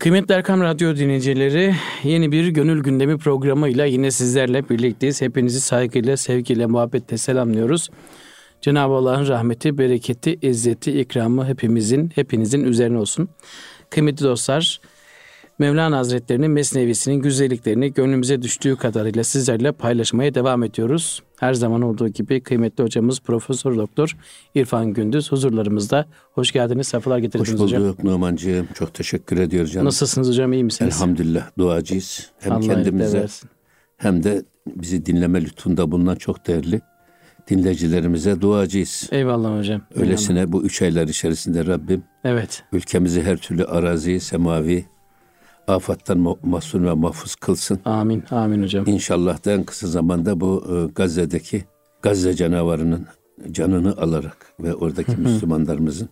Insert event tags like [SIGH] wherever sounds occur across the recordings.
Kıymetli Erkam Radyo dinleyicileri yeni bir gönül gündemi programıyla yine sizlerle birlikteyiz. Hepinizi saygıyla, sevgiyle, muhabbetle selamlıyoruz. Cenab-ı Allah'ın rahmeti, bereketi, izzeti, ikramı hepimizin, hepinizin üzerine olsun. Kıymetli dostlar, Mevlana Hazretleri'nin Mesnevisinin güzelliklerini gönlümüze düştüğü kadarıyla sizlerle paylaşmaya devam ediyoruz. Her zaman olduğu gibi kıymetli hocamız Profesör Doktor İrfan Gündüz huzurlarımızda. Hoş geldiniz, sefalar getirdiniz Hoş hocam. bulduk Numancığım. Çok teşekkür ediyoruz canım. Nasılsınız hocam, iyi misiniz? Elhamdülillah duacıyız. Hem Allah kendimize hem de bizi dinleme lütfunda bulunan çok değerli dinleyicilerimize duacıyız. Eyvallah hocam. Öylesine bu üç aylar içerisinde Rabbim Evet. ülkemizi her türlü arazi, semavi, afattan ma- mahzun ve mahfuz kılsın. Amin. Amin hocam. İnşallah da en kısa zamanda bu e, Gazze'deki Gazze canavarının canını alarak ve oradaki Müslümanlarımızın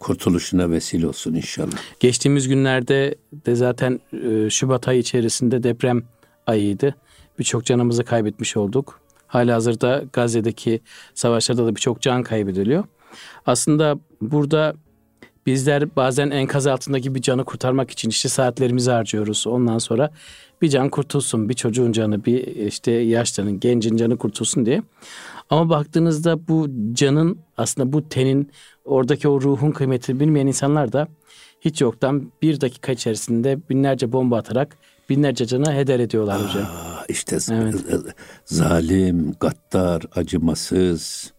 kurtuluşuna vesile olsun inşallah. Geçtiğimiz günlerde de zaten e, Şubat ayı içerisinde deprem ayıydı. Birçok canımızı kaybetmiş olduk. Halihazırda Gazze'deki savaşlarda da birçok can kaybediliyor. Aslında burada bizler bazen enkaz altındaki bir canı kurtarmak için işte saatlerimizi harcıyoruz. Ondan sonra bir can kurtulsun, bir çocuğun canı, bir işte yaşlının, gencin canı kurtulsun diye. Ama baktığınızda bu canın aslında bu tenin oradaki o ruhun kıymetini bilmeyen insanlar da hiç yoktan bir dakika içerisinde binlerce bomba atarak binlerce canı heder ediyorlar hocam. İşte Evet. zalim, gaddar, acımasız.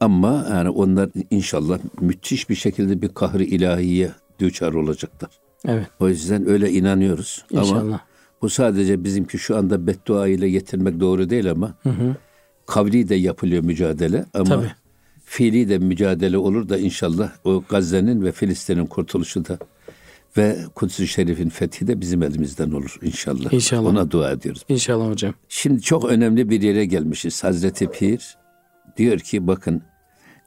Ama yani onlar inşallah müthiş bir şekilde bir kahri ilahiye düçar olacaklar. Evet O yüzden öyle inanıyoruz. Ama inşallah. bu sadece bizimki şu anda beddua ile yetinmek doğru değil ama kavli de yapılıyor mücadele ama Tabii. fiili de mücadele olur da inşallah o Gazze'nin ve Filistin'in kurtuluşu da ve Kudüs-ü Şerif'in fethi de bizim elimizden olur inşallah. İnşallah. Ona dua ediyoruz. İnşallah hocam. Şimdi çok önemli bir yere gelmişiz. Hazreti Pir diyor ki bakın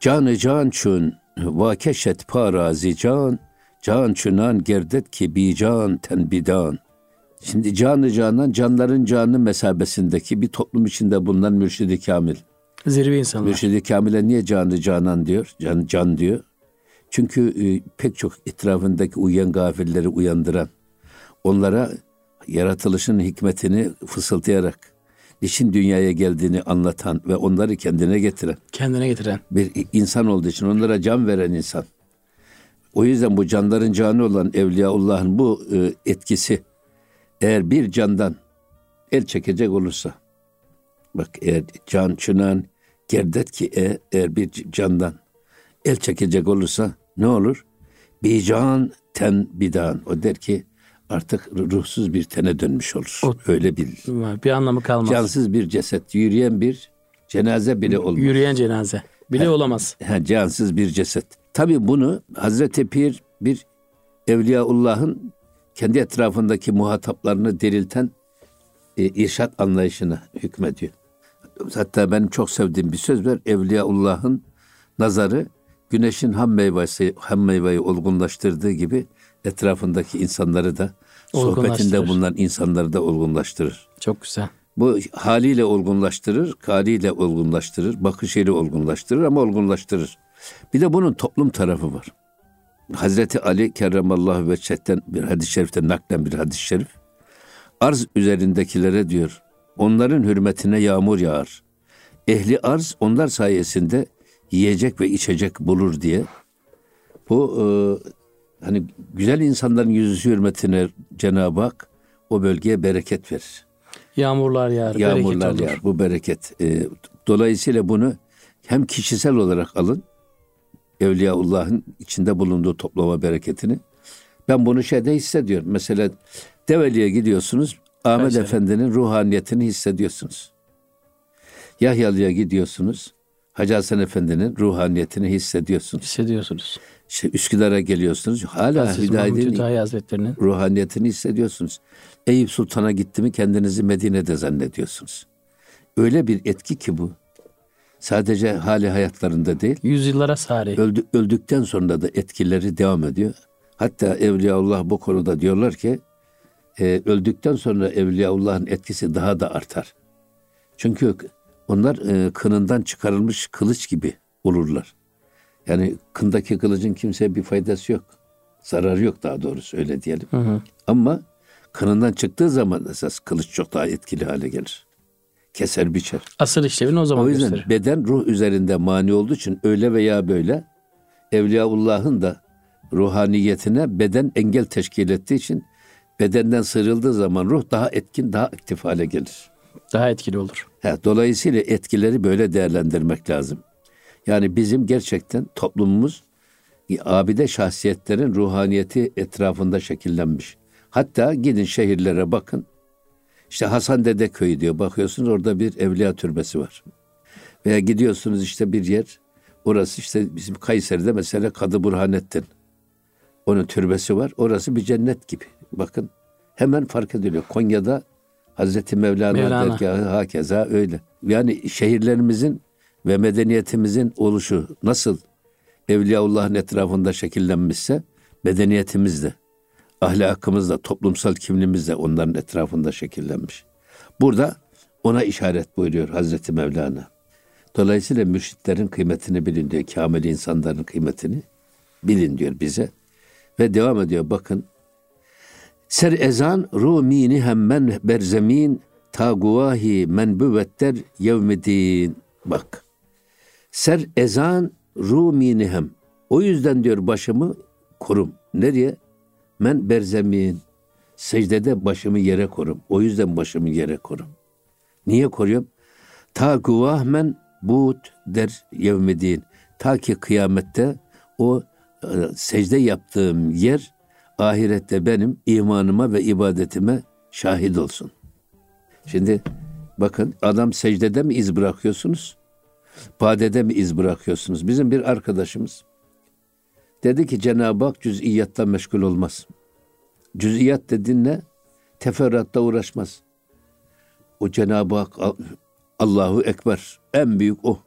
canı can çün vakeşet parazi can can çünan gerdet ki bi can tenbidan. Şimdi canı canan canların canı mesabesindeki bir toplum içinde bulunan mürşidi kamil. Zirve insanlar. Mürşidi kamile niye canı canan diyor? Can, can diyor. Çünkü e, pek çok etrafındaki uyuyan gafilleri uyandıran, onlara yaratılışın hikmetini fısıldayarak, niçin dünyaya geldiğini anlatan ve onları kendine getiren Kendine getiren. bir insan olduğu için onlara can veren insan. O yüzden bu canların canı olan Evliyaullah'ın bu e, etkisi eğer bir candan el çekecek olursa bak eğer can çınan gerdet ki e, eğer bir candan el çekecek olursa ne olur? Bir can ten bidan. O der ki artık ruhsuz bir tene dönmüş olur. O- Öyle bir Var. Bir anlamı kalmaz. cansız bir ceset, yürüyen bir cenaze bile olmaz. Yürüyen cenaze. Bile olamaz. Ha, cansız bir ceset. Tabii bunu Hazreti Pir bir Evliyaullah'ın kendi etrafındaki muhataplarını dirilten e, irşat anlayışına hükmediyor. Hatta benim çok sevdiğim bir söz var. Evliyaullah'ın nazarı güneşin ham meyvesi, ham meyveyi olgunlaştırdığı gibi etrafındaki insanları da sohbetinde bulunan insanları da olgunlaştırır. Çok güzel. Bu haliyle olgunlaştırır, haliyle olgunlaştırır, bakışıyla olgunlaştırır ama olgunlaştırır. Bir de bunun toplum tarafı var. Hazreti Ali kerremallahu veçhetten bir hadis-i şerifte naklen bir hadis-i şerif. Arz üzerindekilere diyor, onların hürmetine yağmur yağar. Ehli arz onlar sayesinde yiyecek ve içecek bulur diye. Bu e, hani güzel insanların yüzü hürmetine Cenab-ı Hak o bölgeye bereket verir Yağmurlar yağar. yağmurlar bereket olur. yağar. Bu bereket. Ee, dolayısıyla bunu hem kişisel olarak alın, Evliyaullah'ın içinde bulunduğu toplama bereketini. Ben bunu şeyde hissediyorum. Mesela Develi'ye gidiyorsunuz, Ahmet Kayseri. Efendi'nin ruhaniyetini hissediyorsunuz. Yahyalı'ya gidiyorsunuz, Hacı Hasan Efendi'nin ruhaniyetini hissediyorsunuz. Hissediyorsunuz. İşte Üsküdar'a geliyorsunuz, hala Aziz Hüdayi'nin Hazretleri'nin. ruhaniyetini hissediyorsunuz. Eyüp Sultan'a gitti mi kendinizi Medine'de zannediyorsunuz. Öyle bir etki ki bu. Sadece hali hayatlarında değil, Yüzyıllara sari. öldü, öldükten sonra da etkileri devam ediyor. Hatta Evliyaullah bu konuda diyorlar ki, e, öldükten sonra Evliyaullah'ın etkisi daha da artar. Çünkü onlar e, kınından çıkarılmış kılıç gibi olurlar. Yani kındaki kılıcın kimseye bir faydası yok. Zararı yok daha doğrusu öyle diyelim. Hı hı. Ama kanından çıktığı zaman esas kılıç çok daha etkili hale gelir. Keser biçer. Asıl işlevini o zaman O yüzden gösterir. beden ruh üzerinde mani olduğu için öyle veya böyle Evliyaullah'ın da ruhaniyetine beden engel teşkil ettiği için bedenden sıyrıldığı zaman ruh daha etkin, daha aktif hale gelir. Daha etkili olur. Ha, dolayısıyla etkileri böyle değerlendirmek lazım. Yani bizim gerçekten toplumumuz abide şahsiyetlerin ruhaniyeti etrafında şekillenmiş. Hatta gidin şehirlere bakın. İşte Hasan Dede Köyü diyor. Bakıyorsunuz orada bir evliya türbesi var. Veya gidiyorsunuz işte bir yer. Orası işte bizim Kayseri'de mesela Kadı Burhanettin. Onun türbesi var. Orası bir cennet gibi. Bakın hemen fark ediliyor. Konya'da Hazreti Mevlana, Mevlana. dergahı hakeza öyle. Yani şehirlerimizin ve medeniyetimizin oluşu nasıl Evliyaullah'ın etrafında şekillenmişse medeniyetimiz de, ahlakımız da, toplumsal kimliğimiz de onların etrafında şekillenmiş. Burada ona işaret buyuruyor Hazreti Mevlana. Dolayısıyla mürşitlerin kıymetini bilin diyor. Kamil insanların kıymetini bilin diyor bize. Ve devam ediyor bakın. Ser ezan rumini hemmen berzemin ta guvahi menbüvetter yevmidin. Bak. Ser ezan rumini hem. O yüzden diyor başımı korum. Nereye? Men berzemin. Secdede başımı yere korum. O yüzden başımı yere korum. Niye koruyorum? Ta guvahmen but der yevmidin. Ta ki kıyamette o e, secde yaptığım yer ahirette benim imanıma ve ibadetime şahit olsun. Şimdi bakın adam secdede mi iz bırakıyorsunuz? Badede mi iz bırakıyorsunuz? Bizim bir arkadaşımız dedi ki Cenab-ı Hak cüz'iyatta meşgul olmaz. Cüz'iyat dediğin ne? Teferruatta uğraşmaz. O Cenab-ı Hak Allahu Ekber. En büyük o.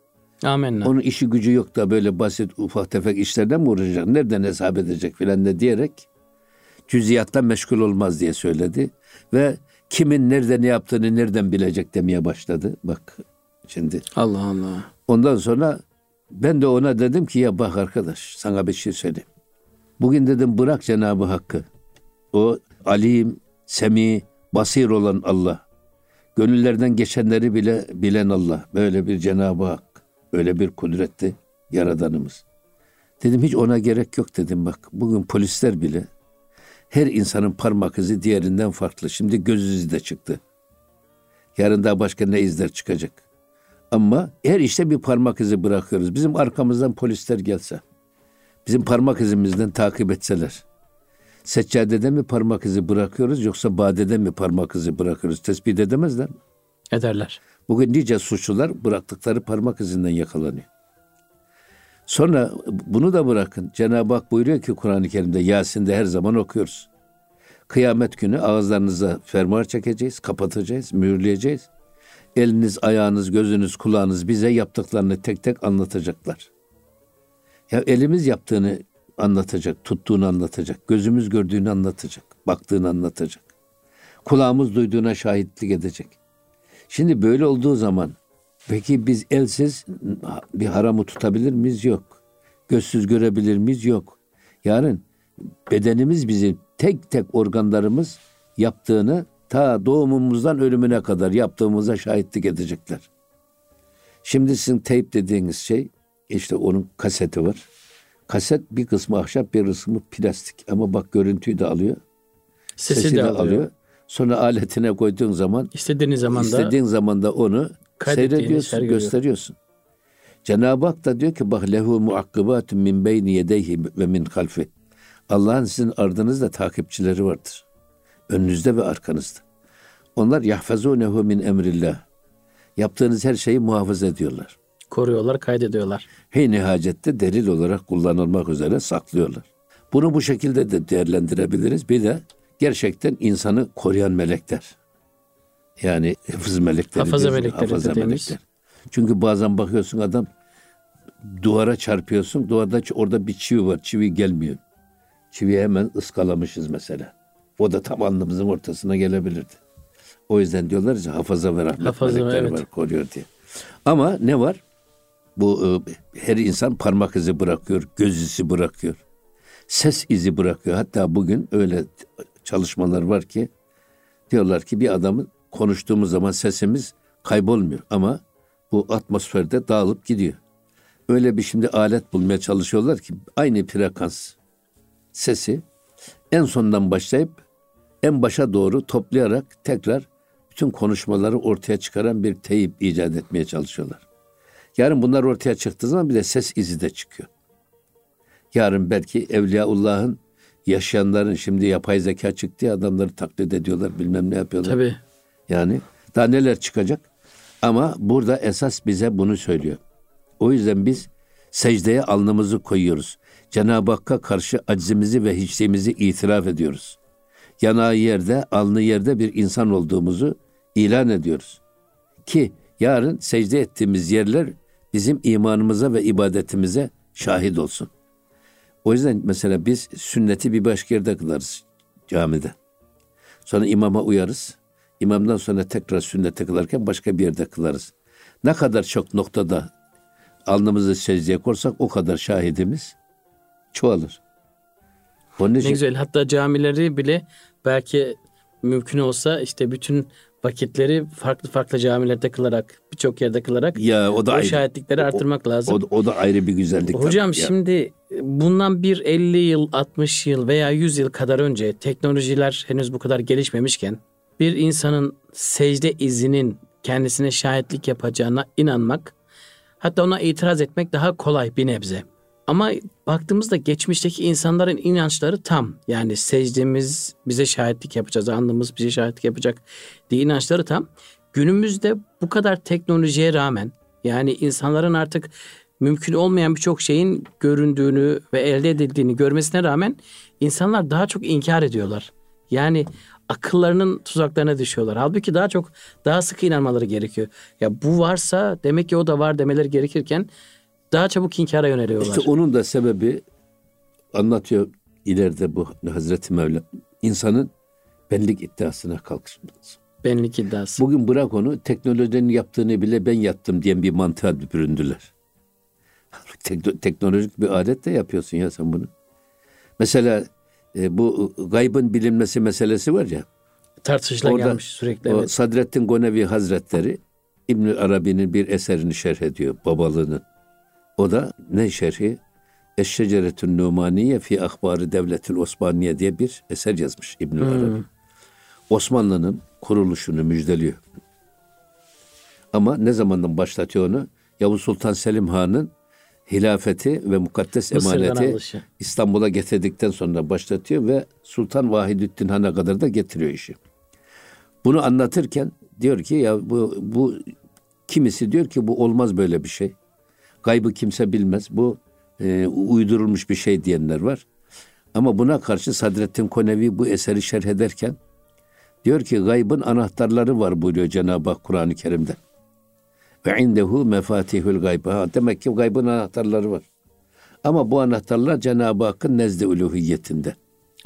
Amenna. Onun işi gücü yok da böyle basit ufak tefek işlerden mi uğraşacak? Nereden hesap edecek filan ne diyerek cüz'iyatta meşgul olmaz diye söyledi. Ve kimin nerede ne yaptığını nereden bilecek demeye başladı. Bak şimdi. Allah Allah. Ondan sonra ben de ona dedim ki ya bak arkadaş sana bir şey söyleyeyim. Bugün dedim bırak Cenab-ı Hakk'ı. O alim, semi, basir olan Allah. Gönüllerden geçenleri bile bilen Allah. Böyle bir Cenab-ı Hak. Öyle bir kudretli yaradanımız. Dedim hiç ona gerek yok dedim bak. Bugün polisler bile her insanın parmak izi diğerinden farklı. Şimdi göz izi de çıktı. Yarın daha başka ne izler çıkacak. Ama her işte bir parmak izi bırakıyoruz. Bizim arkamızdan polisler gelse, bizim parmak izimizden takip etseler, seccadede mi parmak izi bırakıyoruz yoksa badede mi parmak izi bırakıyoruz? Tespit edemezler mi? Ederler. Bugün nice suçlular bıraktıkları parmak izinden yakalanıyor. Sonra bunu da bırakın. Cenab-ı Hak buyuruyor ki Kur'an-ı Kerim'de Yasin'de her zaman okuyoruz. Kıyamet günü ağızlarınıza fermuar çekeceğiz, kapatacağız, mühürleyeceğiz. Eliniz, ayağınız, gözünüz, kulağınız bize yaptıklarını tek tek anlatacaklar. Ya elimiz yaptığını anlatacak, tuttuğunu anlatacak, gözümüz gördüğünü anlatacak, baktığını anlatacak. Kulağımız duyduğuna şahitlik edecek. Şimdi böyle olduğu zaman peki biz elsiz bir haramı tutabilir miyiz? Yok. Gözsüz görebilir miyiz? Yok. Yarın bedenimiz bizim tek tek organlarımız yaptığını ta doğumumuzdan ölümüne kadar yaptığımıza şahitlik edecekler. Şimdi sizin teyp dediğiniz şey işte onun kaseti var. Kaset bir kısmı ahşap bir kısmı plastik ama bak görüntüyü de alıyor. Sesi, Sesi, de, de alıyor. alıyor. Sonra aletine koyduğun zaman İstediğiniz zaman da istediğin zaman da onu seyrediyorsun, gösteriyorsun. Cenab-ı Hak da diyor ki bak lehu muakkibatun min beyni yedeyhi ve min halfi. Allah'ın sizin ardınızda takipçileri vardır. Önünüzde ve arkanızda. Onlar yahfazunehu min emrillah. Yaptığınız her şeyi muhafaza ediyorlar. koruyorlar, kaydediyorlar. Hey nihacette delil olarak kullanılmak üzere saklıyorlar. Bunu bu şekilde de değerlendirebiliriz. Bir de gerçekten insanı koruyan melekler. Yani hıfız melekleri. Hafaza melekleri hafaza dediğimiz. melekler. Çünkü bazen bakıyorsun adam duvara çarpıyorsun. Duvarda orada bir çivi var. Çivi gelmiyor. Çiviyi hemen ıskalamışız mesela. O da tam alnımızın ortasına gelebilirdi. O yüzden diyorlar ya hafaza ve rahmet Hafaza, melekleri evet. var koruyor diye. Ama ne var? Bu e, her insan parmak izi bırakıyor, göz izi bırakıyor. ses izi bırakıyor. Hatta bugün öyle çalışmalar var ki diyorlar ki bir adamın konuştuğumuz zaman sesimiz kaybolmuyor ama bu atmosferde dağılıp gidiyor. Öyle bir şimdi alet bulmaya çalışıyorlar ki aynı frekans sesi en sondan başlayıp en başa doğru toplayarak tekrar bütün konuşmaları ortaya çıkaran bir teyip icat etmeye çalışıyorlar. Yarın bunlar ortaya çıktığı zaman bir de ses izi de çıkıyor. Yarın belki Evliyaullah'ın yaşayanların şimdi yapay zeka çıktı ya adamları taklit ediyorlar bilmem ne yapıyorlar. Tabii. Yani daha neler çıkacak? Ama burada esas bize bunu söylüyor. O yüzden biz secdeye alnımızı koyuyoruz. Cenab-ı Hakk'a karşı aczimizi ve hiçliğimizi itiraf ediyoruz. Yanağı yerde, alnı yerde bir insan olduğumuzu ilan ediyoruz. Ki yarın secde ettiğimiz yerler bizim imanımıza ve ibadetimize şahit olsun. O yüzden mesela biz sünneti bir başka yerde kılarız camide. Sonra imama uyarız. İmamdan sonra tekrar sünnete kılarken başka bir yerde kılarız. Ne kadar çok noktada alnımızı secdeye korsak o kadar şahidimiz çoğalır. Onun için... Ne güzel. Hatta camileri bile belki mümkün olsa işte bütün vakitleri farklı farklı camilerde kılarak, birçok yerde kılarak ya, o, da o ayrı. şahitlikleri artırmak o, lazım. O, o da ayrı bir güzellik. Hocam tabii. şimdi bundan bir 50 yıl, 60 yıl veya 100 yıl kadar önce teknolojiler henüz bu kadar gelişmemişken bir insanın secde izinin kendisine şahitlik yapacağına inanmak hatta ona itiraz etmek daha kolay bir nebze. Ama baktığımızda geçmişteki insanların inançları tam. Yani secdemiz bize şahitlik yapacağız, andımız bize şahitlik yapacak diye inançları tam. Günümüzde bu kadar teknolojiye rağmen yani insanların artık mümkün olmayan birçok şeyin göründüğünü ve elde edildiğini görmesine rağmen insanlar daha çok inkar ediyorlar. Yani akıllarının tuzaklarına düşüyorlar. Halbuki daha çok daha sık inanmaları gerekiyor. Ya bu varsa demek ki o da var demeleri gerekirken daha çabuk inkara yöneliyorlar. İşte onun da sebebi anlatıyor ileride bu Hazreti Mevla. insanın benlik iddiasına kalkışması. Benlik iddiası. Bugün bırak onu teknolojinin yaptığını bile ben yaptım diyen bir mantığa büründüler. [LAUGHS] teknolojik bir alet de yapıyorsun ya sen bunu. Mesela e, bu gaybın bilinmesi meselesi var ya. Tartışılan gelmiş sürekli. O evet. Sadrettin Gonevi Hazretleri İbn Arabi'nin bir eserini şerh ediyor babalığının. O da ne şerhi? Eşşeceretün Numaniye fi Akbari Devletil Osmaniye diye bir eser yazmış İbn hmm. Arabi. Osmanlı'nın kuruluşunu müjdeliyor. Ama ne zamandan başlatıyor onu? Yavuz Sultan Selim Han'ın hilafeti ve mukaddes emaneti İstanbul'a getirdikten sonra başlatıyor ve Sultan Vahidüddin Han'a kadar da getiriyor işi. Bunu anlatırken diyor ki ya bu, bu kimisi diyor ki bu olmaz böyle bir şey. Gaybı kimse bilmez. Bu e, uydurulmuş bir şey diyenler var. Ama buna karşı Sadrettin Konevi bu eseri şerh ederken diyor ki gaybın anahtarları var buyuruyor Cenab-ı Hak Kur'an-ı Kerim'de. Ve indehu mefatihül gayb. Ha, demek ki gaybın anahtarları var. Ama bu anahtarlar Cenab-ı Hakk'ın nezde uluhiyetinde.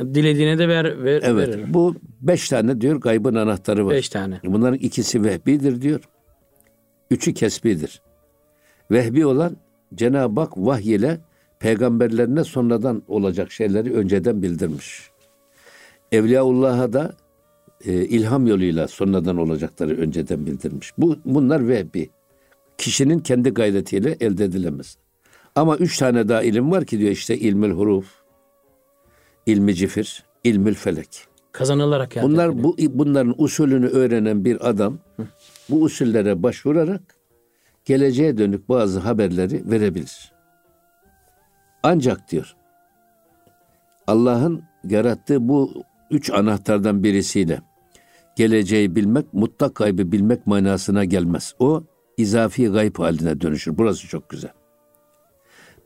Dilediğine de ver, ver evet, verir. Bu beş tane diyor gaybın anahtarı var. Beş tane. Bunların ikisi vehbidir diyor. Üçü kesbidir. Vehbi olan Cenab-ı Hak vahiy ile peygamberlerine sonradan olacak şeyleri önceden bildirmiş. Evliyaullah'a da e, ilham yoluyla sonradan olacakları önceden bildirmiş. Bu bunlar vehbi. Kişinin kendi gayretiyle elde edilemez. Ama üç tane daha ilim var ki diyor işte ilmül huruf, ilmi cifir, ilmül felek. Kazanılarak yani. Bunlar bu bunların usulünü öğrenen bir adam bu usullere başvurarak geleceğe dönük bazı haberleri verebilir. Ancak diyor Allah'ın yarattığı bu üç anahtardan birisiyle geleceği bilmek mutlak kaybı bilmek manasına gelmez. O izafi gayb haline dönüşür. Burası çok güzel.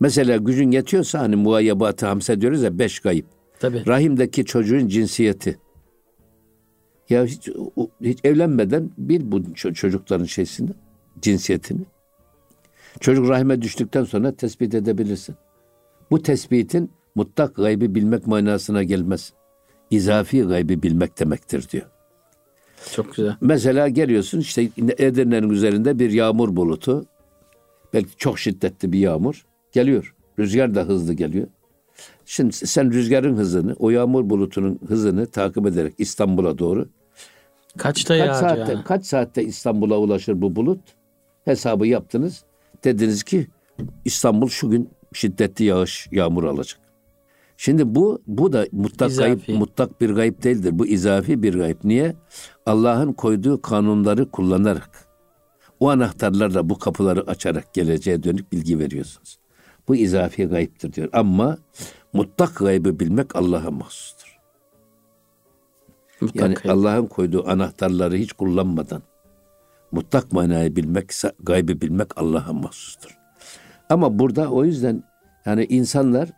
Mesela gücün yetiyorsa hani muayyebatı hamse diyoruz ya beş gayb. Tabii. Rahimdeki çocuğun cinsiyeti. Ya hiç, hiç evlenmeden bil bu çocukların şeysini, cinsiyetini. Çocuk rahime düştükten sonra tespit edebilirsin. Bu tespitin mutlak gaybi bilmek manasına gelmez. İzafi gaybi bilmek demektir diyor. Çok güzel. Mesela geliyorsun işte Edirne'nin üzerinde bir yağmur bulutu. Belki çok şiddetli bir yağmur geliyor. Rüzgar da hızlı geliyor. Şimdi sen rüzgarın hızını, o yağmur bulutunun hızını takip ederek İstanbul'a doğru Kaçta kaç saatte yani? kaç saatte İstanbul'a ulaşır bu bulut? Hesabı yaptınız. Dediniz ki İstanbul şu gün şiddetli yağış, yağmur alacak. Şimdi bu bu da mutlak İzafi. mutlak bir gayb değildir. Bu izafi bir gayb. Niye? Allah'ın koyduğu kanunları kullanarak o anahtarlarla bu kapıları açarak geleceğe dönük bilgi veriyorsunuz. Bu izafi gayiptir diyor. Ama mutlak gaybı bilmek Allah'a mahsustur. Mutlak Yani. Allah'ın koyduğu anahtarları hiç kullanmadan mutlak manayı bilmek, gaybı bilmek Allah'a mahsustur. Ama burada o yüzden yani insanlar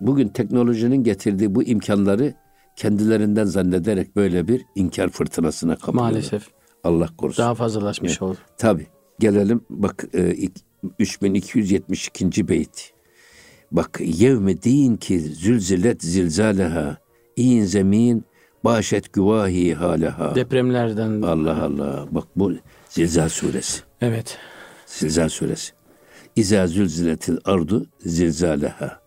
bugün teknolojinin getirdiği bu imkanları kendilerinden zannederek böyle bir inkar fırtınasına kapılıyorlar. Maalesef. Allah korusun. Daha fazlalaşmış oldu. Tabi. Gelelim bak e, ik- 3272. beyt. Bak yevme din ki zülzilet zilzaleha in zemin başet güvahi haleha. Depremlerden. Allah Allah. Bak bu Zilzal suresi. Evet. Zilzal suresi. İza zülziletil ardu zilzaleha.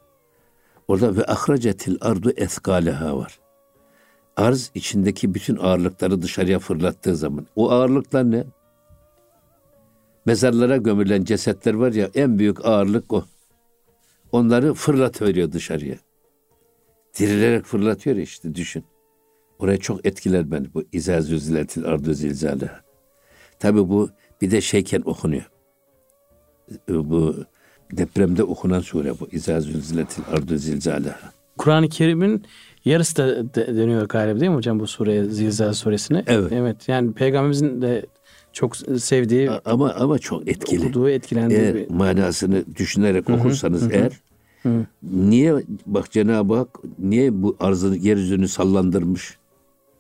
Orada ve ahracetil ardu ethkaleha var. Arz içindeki bütün ağırlıkları dışarıya fırlattığı zaman. O ağırlıklar ne? Mezarlara gömülen cesetler var ya en büyük ağırlık o. Onları fırlatıveriyor dışarıya. Dirilerek fırlatıyor işte düşün. Oraya çok etkiler beni bu İza zülziletil ardu zilzaleha. Tabi bu bir de şeyken okunuyor. Bu depremde okunan sure bu. İza zülziletil ardu zilzaleha. Kur'an-ı Kerim'in yarısı da deniyor galiba değil mi hocam bu sureye, Zilzal suresine? Evet. Evet. Yani peygamberimizin de çok sevdiği, Ama ama çok etkili. okuduğu, etkilendiği Eğer bir... manasını düşünerek okursanız eğer niye bak Cenab-ı Hak niye bu arzı yeryüzünü sallandırmış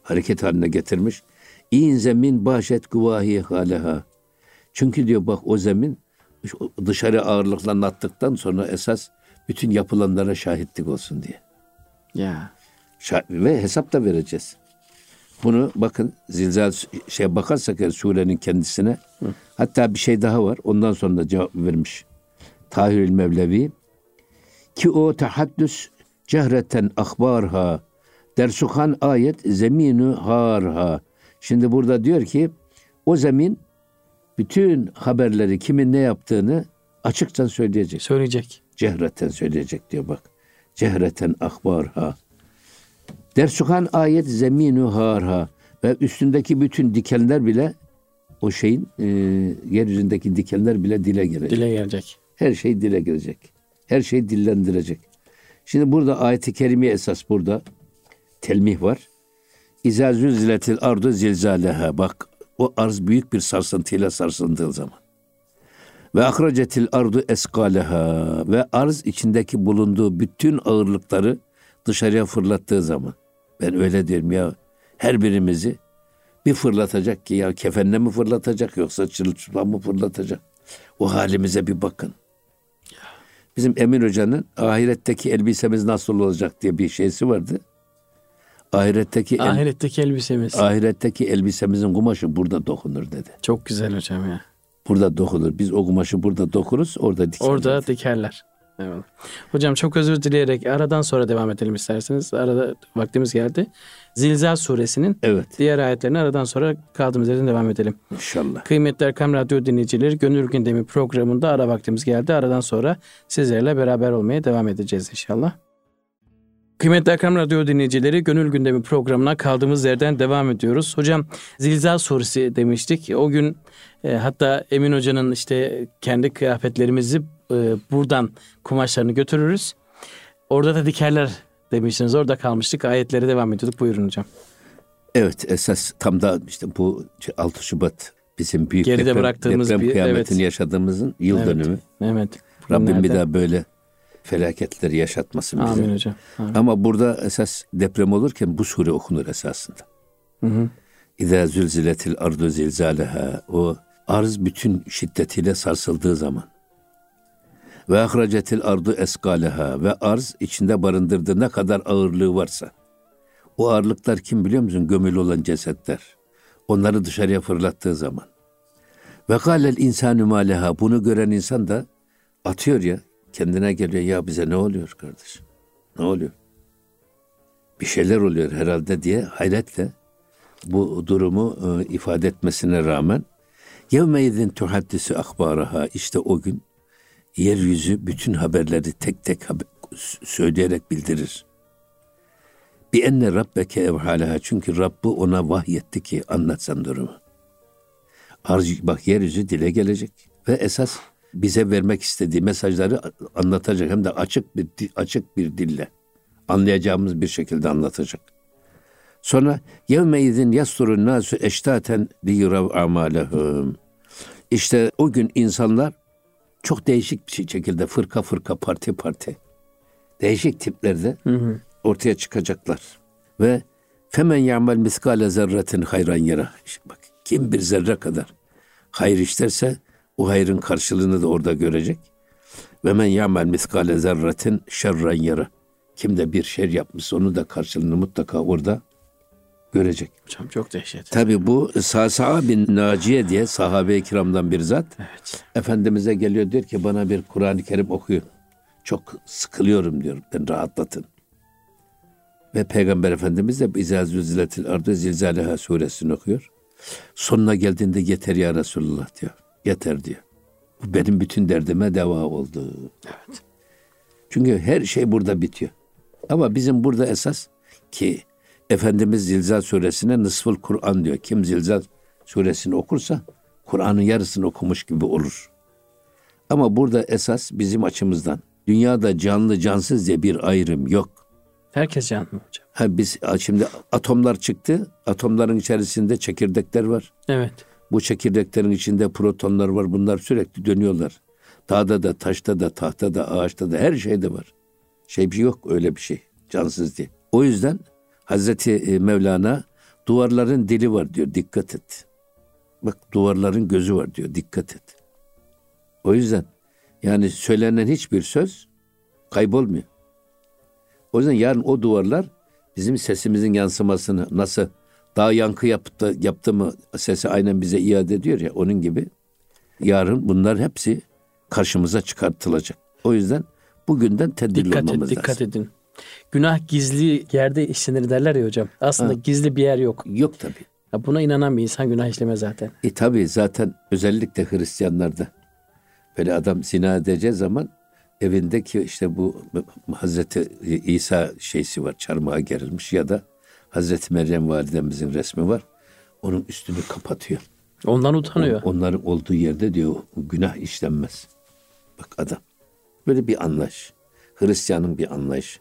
hareket haline getirmiş? İn zemin başet guvahi haleha. Çünkü diyor bak o zemin dışarı ağırlıklarını attıktan sonra esas bütün yapılanlara şahitlik olsun diye. Ya. Şah- ve hesap da vereceğiz. Bunu bakın zilzal şey bakarsak eğer surenin kendisine hatta bir şey daha var. Ondan sonra da cevap vermiş. Tahirül Mevlevi ki o tahaddüs cehreten akbarha dersuhan ayet zeminu harha. Şimdi burada diyor ki o zemin bütün haberleri kimin ne yaptığını açıkça söyleyecek. Söyleyecek. Cehreten söyleyecek diyor bak. Cehreten akbarha. Dersukan ayet zeminu harha. Ve üstündeki bütün dikenler bile o şeyin e, yeryüzündeki dikenler bile dile gelecek. Dile gelecek. Her şey dile gelecek. Her şey dillendirecek. Şimdi burada ayeti kerime esas burada telmih var. İza zülziletil ardu zilzaleha. Bak o arz büyük bir sarsıntıyla sarsıldığı zaman. Ve akracetil ardu eskaleha. Ve arz içindeki bulunduğu bütün ağırlıkları dışarıya fırlattığı zaman. Ben öyle diyorum ya her birimizi bir fırlatacak ki ya kefenle mi fırlatacak yoksa çırılçıplak mı fırlatacak? O halimize bir bakın. Bizim Emin Hoca'nın ahiretteki elbisemiz nasıl olacak diye bir şeysi vardı. Ahiretteki el- Ahiretteki elbisemiz. ahiretteki elbisemizin kumaşı burada dokunur dedi. Çok güzel hocam ya. Burada dokunur. Biz o kumaşı burada dokuruz, orada dikilir. Orada dikerler. Evet. Hocam çok özür dileyerek aradan sonra devam edelim isterseniz. Arada vaktimiz geldi. Zilzal suresinin Evet, diğer ayetlerini aradan sonra kaldığımız yerden devam edelim. inşallah. Kıymetli Erkam Radyo dinleyicileri Gönül Gündemi programında ara vaktimiz geldi. Aradan sonra sizlerle beraber olmaya devam edeceğiz inşallah. Kıymetli Erkam Radyo dinleyicileri Gönül Gündemi programına kaldığımız yerden devam ediyoruz. Hocam Zilzal suresi demiştik. O gün e, hatta Emin Hoca'nın işte kendi kıyafetlerimizi e, buradan kumaşlarını götürürüz. Orada da dikerler demiştiniz. Orada kalmıştık. Ayetleri devam ediyorduk. Buyurun hocam. Evet, esas tam da işte bu 6 Şubat bizim büyük Geride deprem, bıraktığımız deprem bir- kıyametini evet. yaşadığımızın yıl Evet. dönümü. Evet. Rabbim bir Günlerde- daha böyle felaketleri yaşatmasın bize. Amin hocam. Amin. Ama burada esas deprem olurken bu sure okunur esasında. Hı hı. İza zülziletil ardu zilzaleha. O arz bütün şiddetiyle sarsıldığı zaman. Ve ahracetil ardu eskaleha. Ve arz içinde barındırdığı ne kadar ağırlığı varsa. O ağırlıklar kim biliyor musun? Gömülü olan cesetler. Onları dışarıya fırlattığı zaman. Ve kâlel insanü mâleha. Bunu gören insan da atıyor ya. Kendine geliyor. Ya bize ne oluyor kardeşim? Ne oluyor? Bir şeyler oluyor herhalde diye hayretle bu durumu e, ifade etmesine rağmen yevmeydin tuhaddisi akbaraha işte o gün yeryüzü bütün haberleri tek tek haber, söyleyerek bildirir. Bir enne rabbeke evhalaha çünkü Rabbi ona vahyetti ki anlatsan durumu. Arz, bak yeryüzü dile gelecek ve esas bize vermek istediği mesajları anlatacak hem de açık bir açık bir dille anlayacağımız bir şekilde anlatacak. Sonra yevme izin yasturun nasu eştaten liyurav amalehum. İşte o gün insanlar çok değişik bir şekilde fırka fırka parti parti değişik tiplerde hı hı. ortaya çıkacaklar. Ve femen ya'mel miskale zerretin hayran yara. İşte bak kim bir zerre kadar hayır işlerse o hayrın karşılığını da orada görecek. Ve men ya'mel miskale zerretin şerran yara. Kim de bir şer yapmış onu da karşılığını mutlaka orada görecek. Hocam çok dehşet. Tabi bu Sasa bin Naciye diye sahabe-i kiramdan bir zat. Evet. Efendimiz'e geliyor diyor ki bana bir Kur'an-ı Kerim okuyun. Çok sıkılıyorum diyor. Ben rahatlatın. Ve Peygamber Efendimiz de İzâ zülziletil ardı zilzâleha suresini okuyor. Sonuna geldiğinde yeter ya Resulullah diyor. Yeter diyor. Bu benim bütün derdime deva oldu. Evet. Çünkü her şey burada bitiyor. Ama bizim burada esas ki Efendimiz Zilzal suresine nısful Kur'an diyor. Kim Zilzal suresini okursa Kur'an'ın yarısını okumuş gibi olur. Ama burada esas bizim açımızdan dünyada canlı cansız diye bir ayrım yok. Herkes canlı hocam. Ha biz şimdi atomlar çıktı. Atomların içerisinde çekirdekler var. Evet. Bu çekirdeklerin içinde protonlar var. Bunlar sürekli dönüyorlar. Dağda da, taşta da, tahta da, ağaçta da her şeyde var. Şey bir yok öyle bir şey. Cansız diye. O yüzden Hazreti e, Mevlana duvarların dili var diyor. Dikkat et. Bak duvarların gözü var diyor. Dikkat et. O yüzden yani söylenen hiçbir söz kaybolmuyor. O yüzden yarın o duvarlar bizim sesimizin yansımasını nasıl daha yankı yaptı, yaptı mı sesi aynen bize iade ediyor ya onun gibi yarın bunlar hepsi karşımıza çıkartılacak. O yüzden bugünden tedbirli dikkat olmamız et, lazım. Dikkat edin. Günah gizli yerde işlenir derler ya hocam. Aslında ha. gizli bir yer yok. Yok tabii. Ya buna inanan bir insan günah işlemez zaten. E tabii zaten özellikle Hristiyanlarda böyle adam zina edeceği zaman evindeki işte bu Hazreti İsa şeysi var çarmıha gerilmiş ya da Hazreti Meryem validemizin resmi var. Onun üstünü kapatıyor. Ondan utanıyor. On, onların olduğu yerde diyor günah işlenmez. Bak adam. Böyle bir anlayış. Hristiyanın bir anlayışı.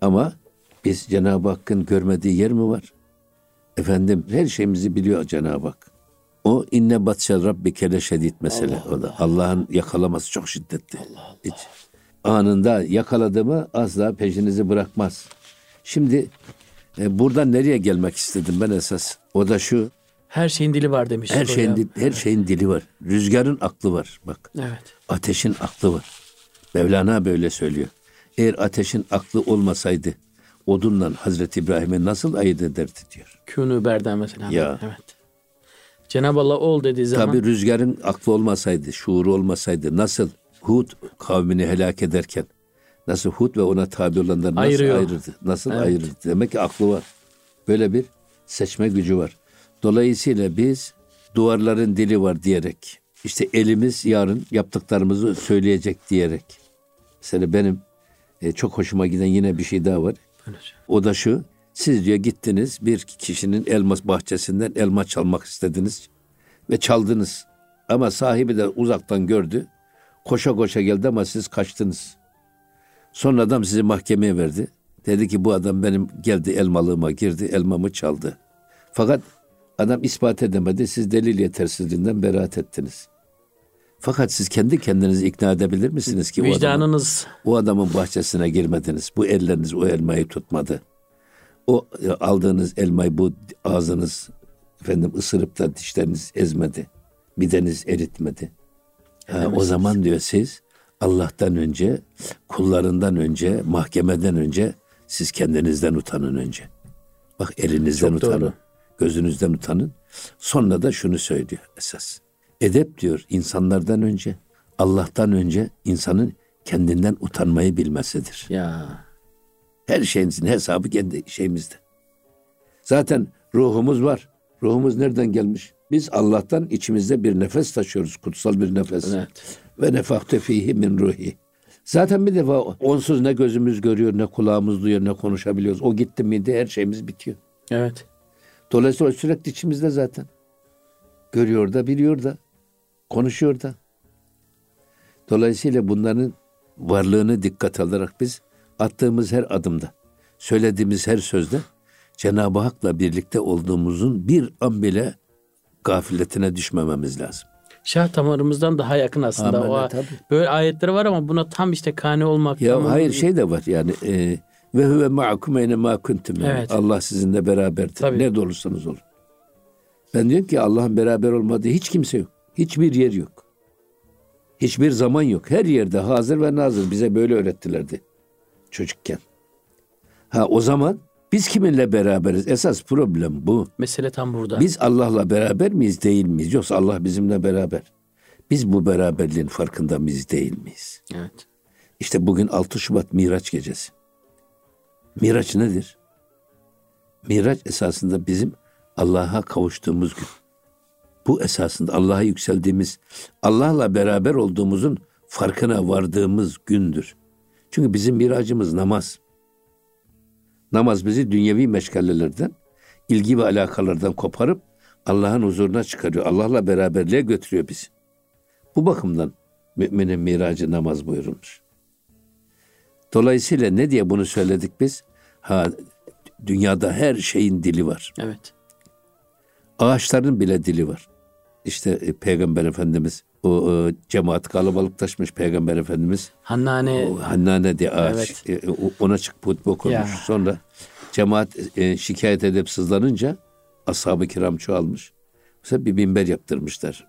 Ama biz Cenab-ı Hakk'ın görmediği yer mi var? Efendim her şeyimizi biliyor Cenab-ı Hak. O inne batşel rabbike şedid mesele Allah o da. Allah'ın yakalaması çok şiddetli. Allah Allah. Hiç. Anında yakaladı mı asla peşinizi bırakmaz. Şimdi e, buradan nereye gelmek istedim ben esas? O da şu. Her şeyin dili var demiş. Her şeyin dili, her şeyin dili var. Rüzgarın aklı var bak. Evet. Ateşin aklı var. Mevlana böyle söylüyor. Eğer ateşin aklı olmasaydı odunla Hazreti İbrahim'e nasıl ayırt ederdi diyor. Künü berden mesela. Ya. Evet. Cenab-ı Allah ol dediği zaman. Tabi rüzgarın aklı olmasaydı, şuuru olmasaydı nasıl Hud kavmini helak ederken nasıl Hud ve ona tabi olanları nasıl Ayırıyor. ayırırdı? Nasıl evet. ayırırdı? Demek ki aklı var. Böyle bir seçme gücü var. Dolayısıyla biz duvarların dili var diyerek işte elimiz yarın yaptıklarımızı söyleyecek diyerek. Mesela benim e, çok hoşuma giden yine bir şey daha var. O da şu. Siz diyor gittiniz bir kişinin elma bahçesinden elma çalmak istediniz ve çaldınız. Ama sahibi de uzaktan gördü. Koşa koşa geldi ama siz kaçtınız. Sonra adam sizi mahkemeye verdi. Dedi ki bu adam benim geldi elmalığıma girdi, elmamı çaldı. Fakat adam ispat edemedi. Siz delil yetersizliğinden beraat ettiniz. Fakat siz kendi kendinizi ikna edebilir misiniz ki Vicdanınız. o adamın, o adamın bahçesine girmediniz. Bu elleriniz o elmayı tutmadı. O e, aldığınız elmayı bu ağzınız efendim ısırıp da dişleriniz ezmedi. Mideniz eritmedi. Ha, o zaman diyor siz Allah'tan önce, kullarından önce, mahkemeden önce siz kendinizden utanın önce. Bak elinizden Çok utanın, doğru. gözünüzden utanın. Sonra da şunu söylüyor esas. Edep diyor insanlardan önce, Allah'tan önce insanın kendinden utanmayı bilmesidir. Ya. Her şeyimizin hesabı kendi şeyimizde. Zaten ruhumuz var. Ruhumuz nereden gelmiş? Biz Allah'tan içimizde bir nefes taşıyoruz. Kutsal bir nefes. Evet. Ve nefahte fihi min ruhi. Zaten bir defa onsuz ne gözümüz görüyor, ne kulağımız duyuyor, ne konuşabiliyoruz. O gitti miydi her şeyimiz bitiyor. Evet. Dolayısıyla sürekli içimizde zaten. Görüyor da, biliyor da, konuşuyor da. Dolayısıyla bunların varlığını dikkat alarak biz attığımız her adımda, söylediğimiz her sözde Cenab-ı Hak'la birlikte olduğumuzun bir an bile gafletine düşmememiz lazım. Şah damarımızdan daha yakın aslında. Aman, o, tabii. böyle ayetleri var ama buna tam işte kane olmak. Ya tam- hayır şey de var yani e, ve huve ma'akum eyne ma kuntum. Yani Evet. Allah sizinle beraberdir. Tabii. Nerede olursanız olun. Ben diyorum ki Allah'ın beraber olmadığı hiç kimse yok. Hiçbir yer yok. Hiçbir zaman yok. Her yerde hazır ve nazır. Bize böyle öğrettilerdi çocukken. Ha o zaman biz kiminle beraberiz? Esas problem bu. Mesele tam burada. Biz Allah'la beraber miyiz değil miyiz? Yoksa Allah bizimle beraber. Biz bu beraberliğin farkında mıyız değil miyiz? Evet. İşte bugün 6 Şubat Miraç gecesi. Miraç nedir? Miraç esasında bizim Allah'a kavuştuğumuz gün. Bu esasında Allah'a yükseldiğimiz, Allah'la beraber olduğumuzun farkına vardığımız gündür. Çünkü bizim miracımız namaz. Namaz bizi dünyevi meşgalelerden, ilgi ve alakalardan koparıp Allah'ın huzuruna çıkarıyor. Allah'la beraberliğe götürüyor bizi. Bu bakımdan müminin miracı namaz buyurulmuş. Dolayısıyla ne diye bunu söyledik biz? Ha dünyada her şeyin dili var. Evet. Ağaçların bile dili var. İşte e, Peygamber Efendimiz o e, cemaat kalabalıklaşmış Peygamber Efendimiz Hannane o Hannane diye ağaç e, o- ona çıkıp hutbe konmuş. Ya. Sonra cemaat e, şikayet edip sızlanınca ashab-ı kiram çoğalmış. Bu sefer bir minber yaptırmışlar.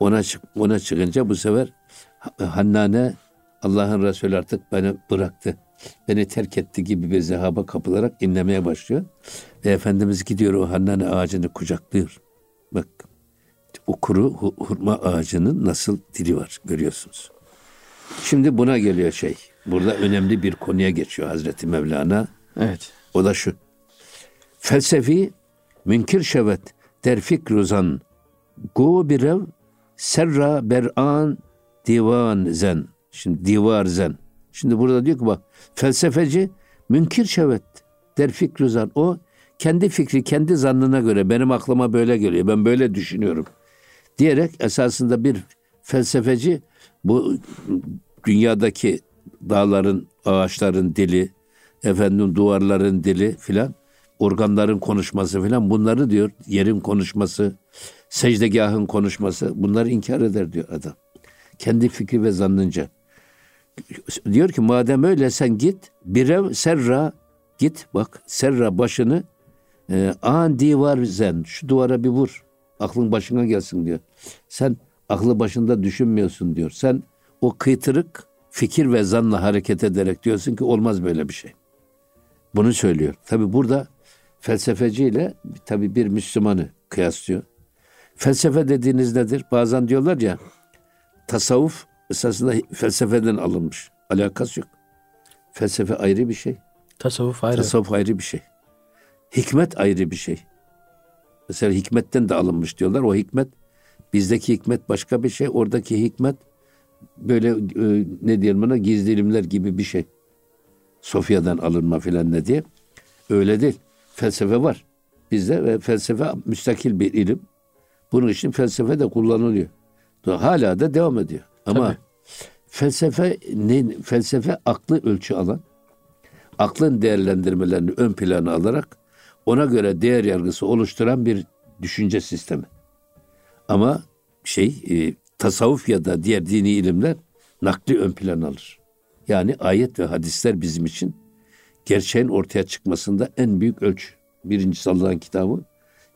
Ona çık ona çıkınca bu sefer Ha- Hannane Allah'ın Resulü artık beni bıraktı. Beni terk etti gibi bir zehaba kapılarak inlemeye başlıyor. Ve Efendimiz gidiyor o Hannane ağacını kucaklıyor. Bak o kuru hu- hurma ağacının nasıl dili var görüyorsunuz. Şimdi buna geliyor şey. Burada önemli bir konuya geçiyor Hazreti Mevlana. evet. O da şu. Felsefi münkir şevet der fikruzan go birev serra ber'an divan zen. Şimdi divar zen. Şimdi burada diyor ki bak felsefeci münkir şevet der fikruzan. O kendi fikri, kendi zannına göre benim aklıma böyle geliyor. Ben böyle düşünüyorum. Diyerek esasında bir felsefeci bu dünyadaki dağların, ağaçların dili, efendim duvarların dili filan, organların konuşması filan bunları diyor, yerin konuşması, secdegahın konuşması bunları inkar eder diyor adam. Kendi fikri ve zannınca. Diyor ki madem öyle sen git birev serra git bak serra başını e, an divar zen şu duvara bir vur. Aklın başına gelsin diyor. Sen aklı başında düşünmüyorsun diyor. Sen o kıytırık fikir ve zanla hareket ederek diyorsun ki olmaz böyle bir şey. Bunu söylüyor. Tabi burada felsefeciyle tabi bir Müslümanı kıyaslıyor. Felsefe dediğiniz nedir? Bazen diyorlar ya tasavvuf esasında felsefeden alınmış. Alakası yok. Felsefe ayrı bir şey. Tasavvuf ayrı. Tasavvuf ayrı bir şey. Hikmet ayrı bir şey. Mesela hikmetten de alınmış diyorlar. O hikmet bizdeki hikmet başka bir şey. Oradaki hikmet böyle e, ne diyelim buna gizli ilimler gibi bir şey. Sofya'dan alınma filan ne diye. Öyle değil. Felsefe var. Bizde ve felsefe müstakil bir ilim. Bunun için felsefe de kullanılıyor. Hala da devam ediyor. Ama Tabii. felsefe ne felsefe aklı ölçü alan aklın değerlendirmelerini ön plana alarak ona göre değer yargısı oluşturan bir düşünce sistemi. Ama şey e, tasavvuf ya da diğer dini ilimler nakli ön plan alır. Yani ayet ve hadisler bizim için gerçeğin ortaya çıkmasında en büyük ölçü. Birincisi Allah'ın kitabı,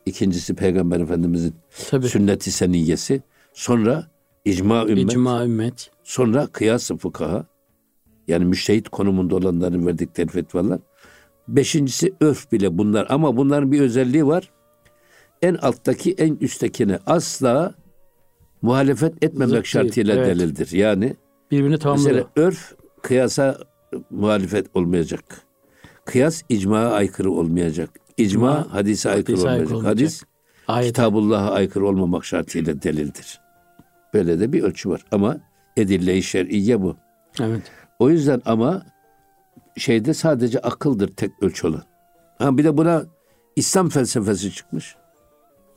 ikincisi Peygamber Efendimizin Tabii. sünnet-i seniyyesi, sonra icma ümmet, İcma ümmet. Sonra kıyas-ı fukaha yani müştehit konumunda olanların verdikleri fetvalar. Beşincisi örf bile bunlar ama bunların bir özelliği var. En alttaki en üsttekine asla muhalefet etmemek Zıt şartıyla evet. delildir. Yani Birbirini tamamlıyor. mesela örf kıyasa muhalefet olmayacak. Kıyas icmaya aykırı olmayacak. İcma İcma, hadise aykırı hadise olmayacak. aykırı olmayacak. Hadis Ayet. Kitabullah'a aykırı olmamak şartıyla delildir. Böyle de bir ölçü var. Ama edille-i şer'iyye bu. Evet. O yüzden ama şeyde sadece akıldır tek ölçü olan. Ha bir de buna İslam felsefesi çıkmış.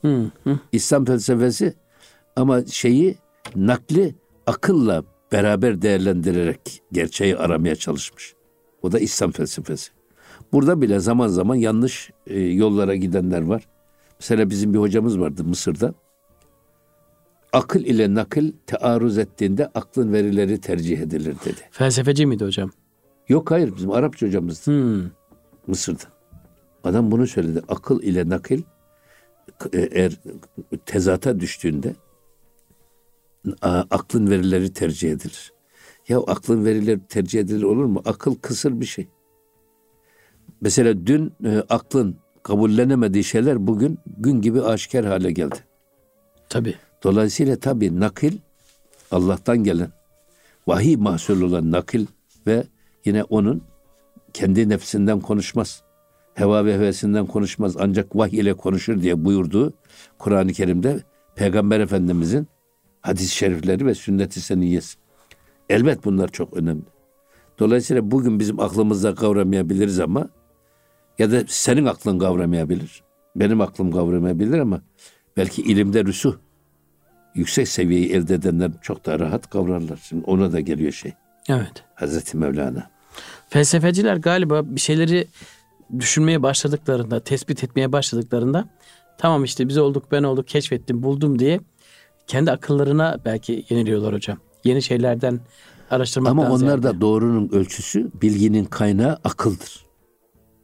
Hı, hı. İslam felsefesi ama şeyi nakli akılla beraber değerlendirerek gerçeği aramaya çalışmış. O da İslam felsefesi. Burada bile zaman zaman yanlış e, yollara gidenler var. Mesela bizim bir hocamız vardı Mısır'da. Akıl ile nakil tearruz ettiğinde aklın verileri tercih edilir dedi. Felsefeci miydi hocam? Yok hayır bizim Arapça hocamızdı Hı. Mısır'da. Adam bunu söyledi. Akıl ile nakil e, eğer tezata düştüğünde aklın verileri tercih edilir. Ya aklın verileri tercih edilir olur mu? Akıl kısır bir şey. Mesela dün e, aklın kabullenemediği şeyler bugün gün gibi aşikar hale geldi. Tabii. Dolayısıyla tabii nakil Allah'tan gelen vahiy mahsul olan nakil ve yine onun kendi nefsinden konuşmaz. Heva ve hevesinden konuşmaz ancak vahiy ile konuşur diye buyurduğu Kur'an-ı Kerim'de Peygamber Efendimizin hadis-i şerifleri ve sünnet-i seniyyesi. Elbet bunlar çok önemli. Dolayısıyla bugün bizim aklımızda kavramayabiliriz ama ya da senin aklın kavramayabilir. Benim aklım kavramayabilir ama belki ilimde rüsuh yüksek seviyeyi elde edenler çok daha rahat kavrarlar. Şimdi ona da geliyor şey. Evet. Hazreti Mevlana. Felsefeciler galiba bir şeyleri düşünmeye başladıklarında, tespit etmeye başladıklarında tamam işte biz olduk, ben olduk, keşfettim, buldum diye kendi akıllarına belki yeniliyorlar hocam. Yeni şeylerden araştırmaktan Ama onlar ziyade. da doğrunun ölçüsü bilginin kaynağı akıldır.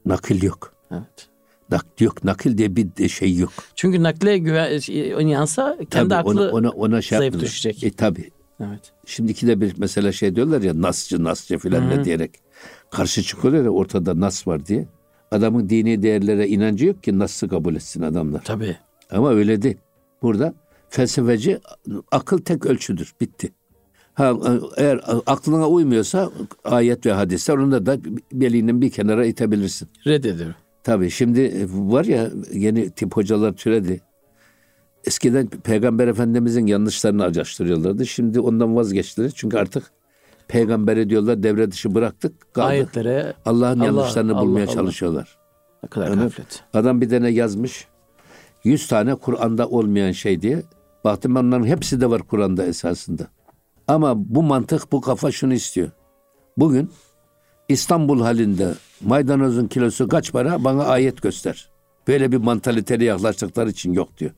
Nakil yok. Evet. Nak yok. Nakil diye bir şey yok. Çünkü nakle güven yansa kendi Tabii aklı ona, ona, ona şey zayıf yapmıyorlar. düşecek. E tabi. Evet. Şimdiki de bir mesela şey diyorlar ya nasçı nasçı filan ne diyerek karşı çıkıyorlar ya ortada nas var diye. Adamın dini değerlere inancı yok ki nas'ı kabul etsin adamlar. Tabii. Ama öyle değil. Burada felsefeci akıl tek ölçüdür. Bitti. Ha, eğer aklına uymuyorsa ayet ve hadisler onu da belinin bir kenara itebilirsin. Reddediyor. Tabii şimdi var ya yeni tip hocalar türedi. Eskiden Peygamber Efendimizin yanlışlarını araştırıyorlardı. Şimdi ondan vazgeçtiler. Çünkü artık peygamberi diyorlar devre dışı bıraktık. Kaldı. Ayetlere Allah'ın Allah, yanlışlarını Allah, bulmaya Allah. çalışıyorlar. ne kadar Evet. gaflet. Adam bir tane yazmış. 100 tane Kur'an'da olmayan şey diye. Baktım onların hepsi de var Kur'an'da esasında. Ama bu mantık, bu kafa şunu istiyor. Bugün İstanbul halinde maydanozun kilosu kaç para? Bana ayet göster. Böyle bir mantaliteli yaklaştıkları için yok diyor.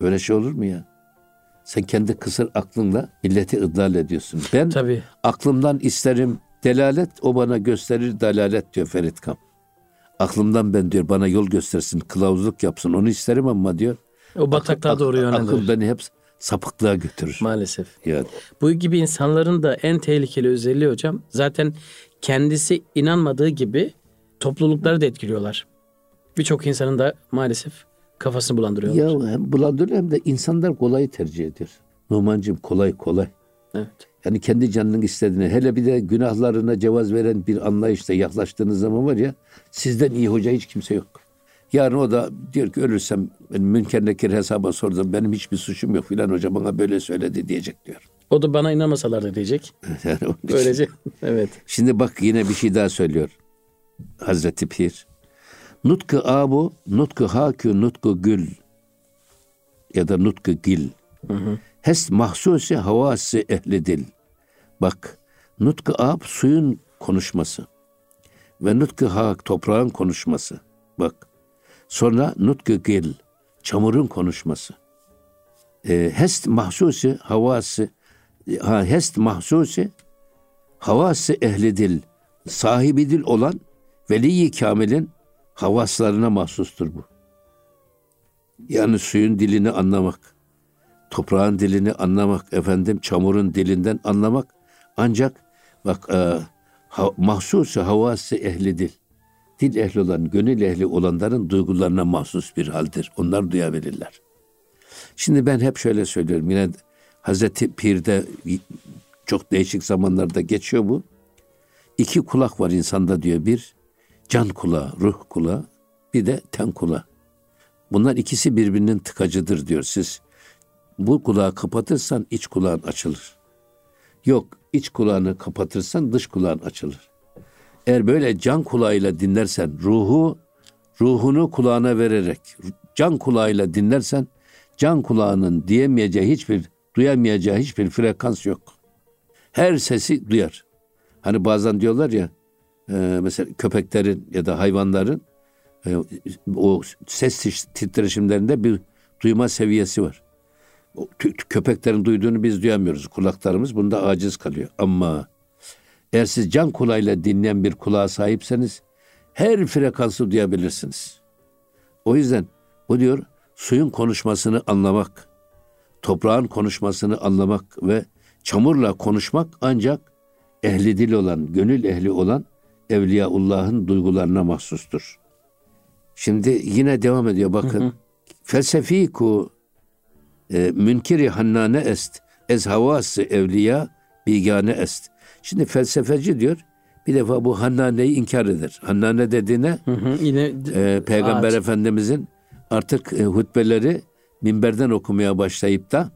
Böyle şey olur mu ya? Sen kendi kısır aklınla milleti ıdlal ediyorsun. Ben Tabii. aklımdan isterim delalet, o bana gösterir dalalet diyor Ferit Kam. Aklımdan ben diyor bana yol göstersin, kılavuzluk yapsın onu isterim ama diyor. O bataklığa ak- doğru yönlendirir. Akıl beni hep sapıklığa götürür. Maalesef. Yani. Bu gibi insanların da en tehlikeli özelliği hocam zaten kendisi inanmadığı gibi toplulukları da etkiliyorlar. Birçok insanın da maalesef kafasını bulandırıyorlar. Ya hem bulandırıyor hem de insanlar kolay tercih ediyor. Numancığım kolay kolay. Evet. Yani kendi canının istediğini hele bir de günahlarına cevaz veren bir anlayışla yaklaştığınız zaman var ya sizden iyi hoca hiç kimse yok. Yarın o da diyor ki ölürsem ben münker nekir hesaba sordum benim hiçbir suçum yok filan hoca bana böyle söyledi diyecek diyor. O da bana inanmasalar da diyecek. [LAUGHS] Böylece evet. Şimdi bak yine bir şey daha söylüyor Hazreti Pir. Nutku abu, nutku hakü, nutku gül ya da nutku gil. Hes mahsusi havası ehli dil. Bak nutku ab suyun konuşması ve nutku hak toprağın konuşması. Bak sonra nutku gil çamurun konuşması. E, hest mahsusi havası ha, hest mahsusi havası ehli dil, sahibi dil olan veli kamilin havaslarına mahsustur bu. Yani suyun dilini anlamak, toprağın dilini anlamak, efendim çamurun dilinden anlamak ancak bak e, ha, mahsusu havası ehli dil. Dil ehli olan, gönül ehli olanların duygularına mahsus bir haldir. Onlar duyabilirler. Şimdi ben hep şöyle söylüyorum. Yine Hazreti Pir'de çok değişik zamanlarda geçiyor bu. İki kulak var insanda diyor. Bir can kulağı, ruh kulağı, bir de ten kulağı. Bunlar ikisi birbirinin tıkacıdır diyor siz. Bu kulağı kapatırsan iç kulağın açılır. Yok iç kulağını kapatırsan dış kulağın açılır. Eğer böyle can kulağıyla dinlersen ruhu ruhunu kulağına vererek can kulağıyla dinlersen can kulağının diyemeyeceği hiçbir duyamayacağı hiçbir frekans yok. Her sesi duyar. Hani bazen diyorlar ya e, mesela köpeklerin ya da hayvanların e, o ses titreşimlerinde bir duyma seviyesi var. Köpeklerin duyduğunu biz duyamıyoruz. Kulaklarımız bunda aciz kalıyor. Ama eğer siz can kulağıyla dinleyen bir kulağa sahipseniz her frekansı duyabilirsiniz. O yüzden o diyor suyun konuşmasını anlamak, toprağın konuşmasını anlamak ve çamurla konuşmak ancak ehli dil olan, gönül ehli olan Evliyaullah'ın duygularına mahsustur. Şimdi yine devam ediyor bakın. Hı hı. Felsefiku e, münkiri hannane est ez havası evliya bigane est. Şimdi felsefeci diyor bir defa bu hannaneyi inkar eder. Hannane dediğine hı hı, yine e, Peygamber ağaç. Efendimizin artık e, hutbeleri minberden okumaya başlayıp da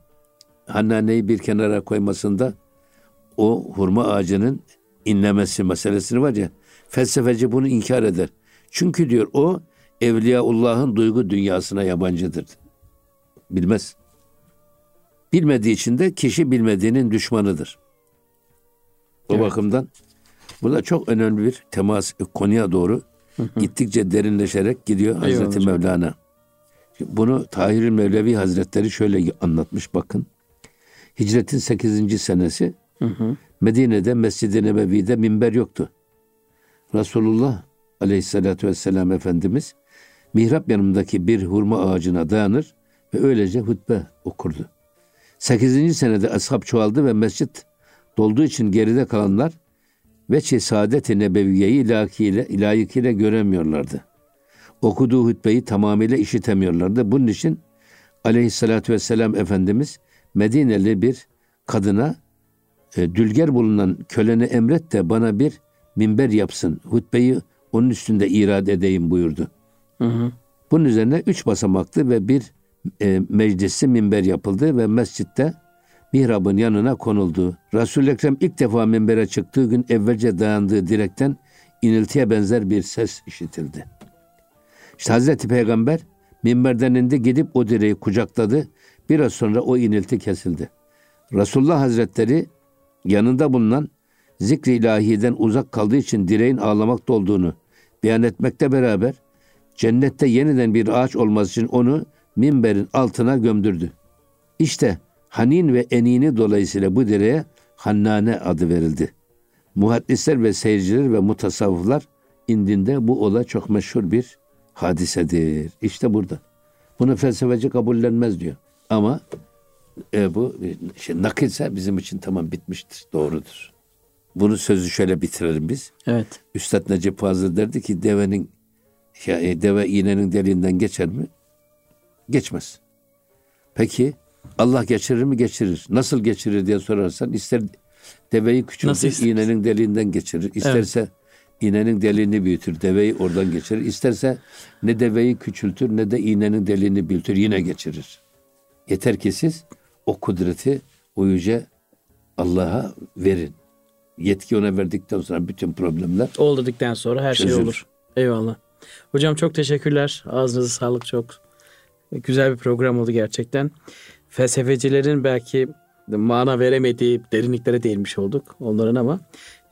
hannaneyi bir kenara koymasında o hurma ağacının inlemesi meselesini var ya felsefeci bunu inkar eder. Çünkü diyor o Evliyaullah'ın duygu dünyasına yabancıdır. Bilmez. Bilmediği için de kişi bilmediğinin düşmanıdır. O evet. bakımdan bu da çok önemli bir temas konuya doğru gittikçe derinleşerek gidiyor Hazreti Eyvallah. Mevlana. Bunu Tahir Mevlevi Hazretleri şöyle anlatmış bakın. Hicretin 8. senesi hı hı. Medine'de Mescid-i Nebevi'de minber yoktu. Resulullah Aleyhisselatü Vesselam Efendimiz mihrap yanımdaki bir hurma ağacına dayanır ve öylece hutbe okurdu. 8. senede ashab çoğaldı ve mescit dolduğu için geride kalanlar veçi saadet-i nebeviyeyi ilahiyle, ilahiyle göremiyorlardı. Okuduğu hutbeyi tamamıyla işitemiyorlardı. Bunun için aleyhissalatü vesselam Efendimiz Medineli bir kadına e, dülger bulunan köleni emret de bana bir minber yapsın. Hutbeyi onun üstünde irad edeyim buyurdu. Hı hı. Bunun üzerine üç basamaklı ve bir e, meclisi minber yapıldı ve mescitte mihrabın yanına konuldu. Resul-i Ekrem ilk defa minbere çıktığı gün evvelce dayandığı direkten iniltiye benzer bir ses işitildi. İşte Hazreti Peygamber minberden indi gidip o direği kucakladı. Biraz sonra o inilti kesildi. Resulullah Hazretleri yanında bulunan zikri ilahiden uzak kaldığı için direğin ağlamakta olduğunu beyan etmekte beraber cennette yeniden bir ağaç olması için onu minberin altına gömdürdü. İşte Hanin ve Enini dolayısıyla bu direğe Hannane adı verildi. Muhaddisler ve seyirciler ve mutasavvıflar indinde bu olay çok meşhur bir hadisedir. İşte burada. Bunu felsefeci kabullenmez diyor. Ama e, bu şey, nakilse bizim için tamam bitmiştir, doğrudur. Bunu sözü şöyle bitirelim biz. Evet. Üstad Necip Fazıl derdi ki devenin ya, e, deve iğnenin deliğinden geçer mi? Geçmez. Peki Allah geçirir mi? Geçirir. Nasıl geçirir diye sorarsan ister deveyi küçültür, iğnenin deliğinden geçirir. İsterse evet. iğnenin deliğini büyütür, deveyi oradan geçirir. İsterse ne deveyi küçültür ne de iğnenin deliğini büyütür, yine geçirir. Yeter ki siz o kudreti o yüce Allah'a verin. Yetki ona verdikten sonra bütün problemler ol dedikten sonra her şey çözülür. şey olur. Eyvallah. Hocam çok teşekkürler. Ağzınıza sağlık çok. Güzel bir program oldu gerçekten. Felsefecilerin belki mana veremediği derinliklere değinmiş olduk onların ama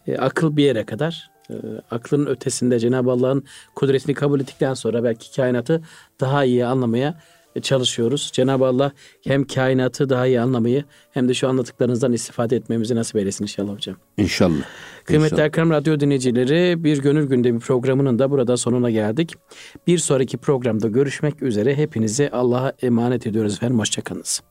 e, akıl bir yere kadar e, aklın ötesinde Cenab-ı Allah'ın kudretini kabul ettikten sonra belki kainatı daha iyi anlamaya çalışıyoruz. Cenab-ı Allah hem kainatı daha iyi anlamayı hem de şu anlattıklarınızdan istifade etmemizi nasip eylesin inşallah hocam. İnşallah. Kıymetli inşallah. Erkam Radyo dinleyicileri bir gönül gündemi programının da burada sonuna geldik. Bir sonraki programda görüşmek üzere hepinizi Allah'a emanet ediyoruz efendim. Hoşçakalınız.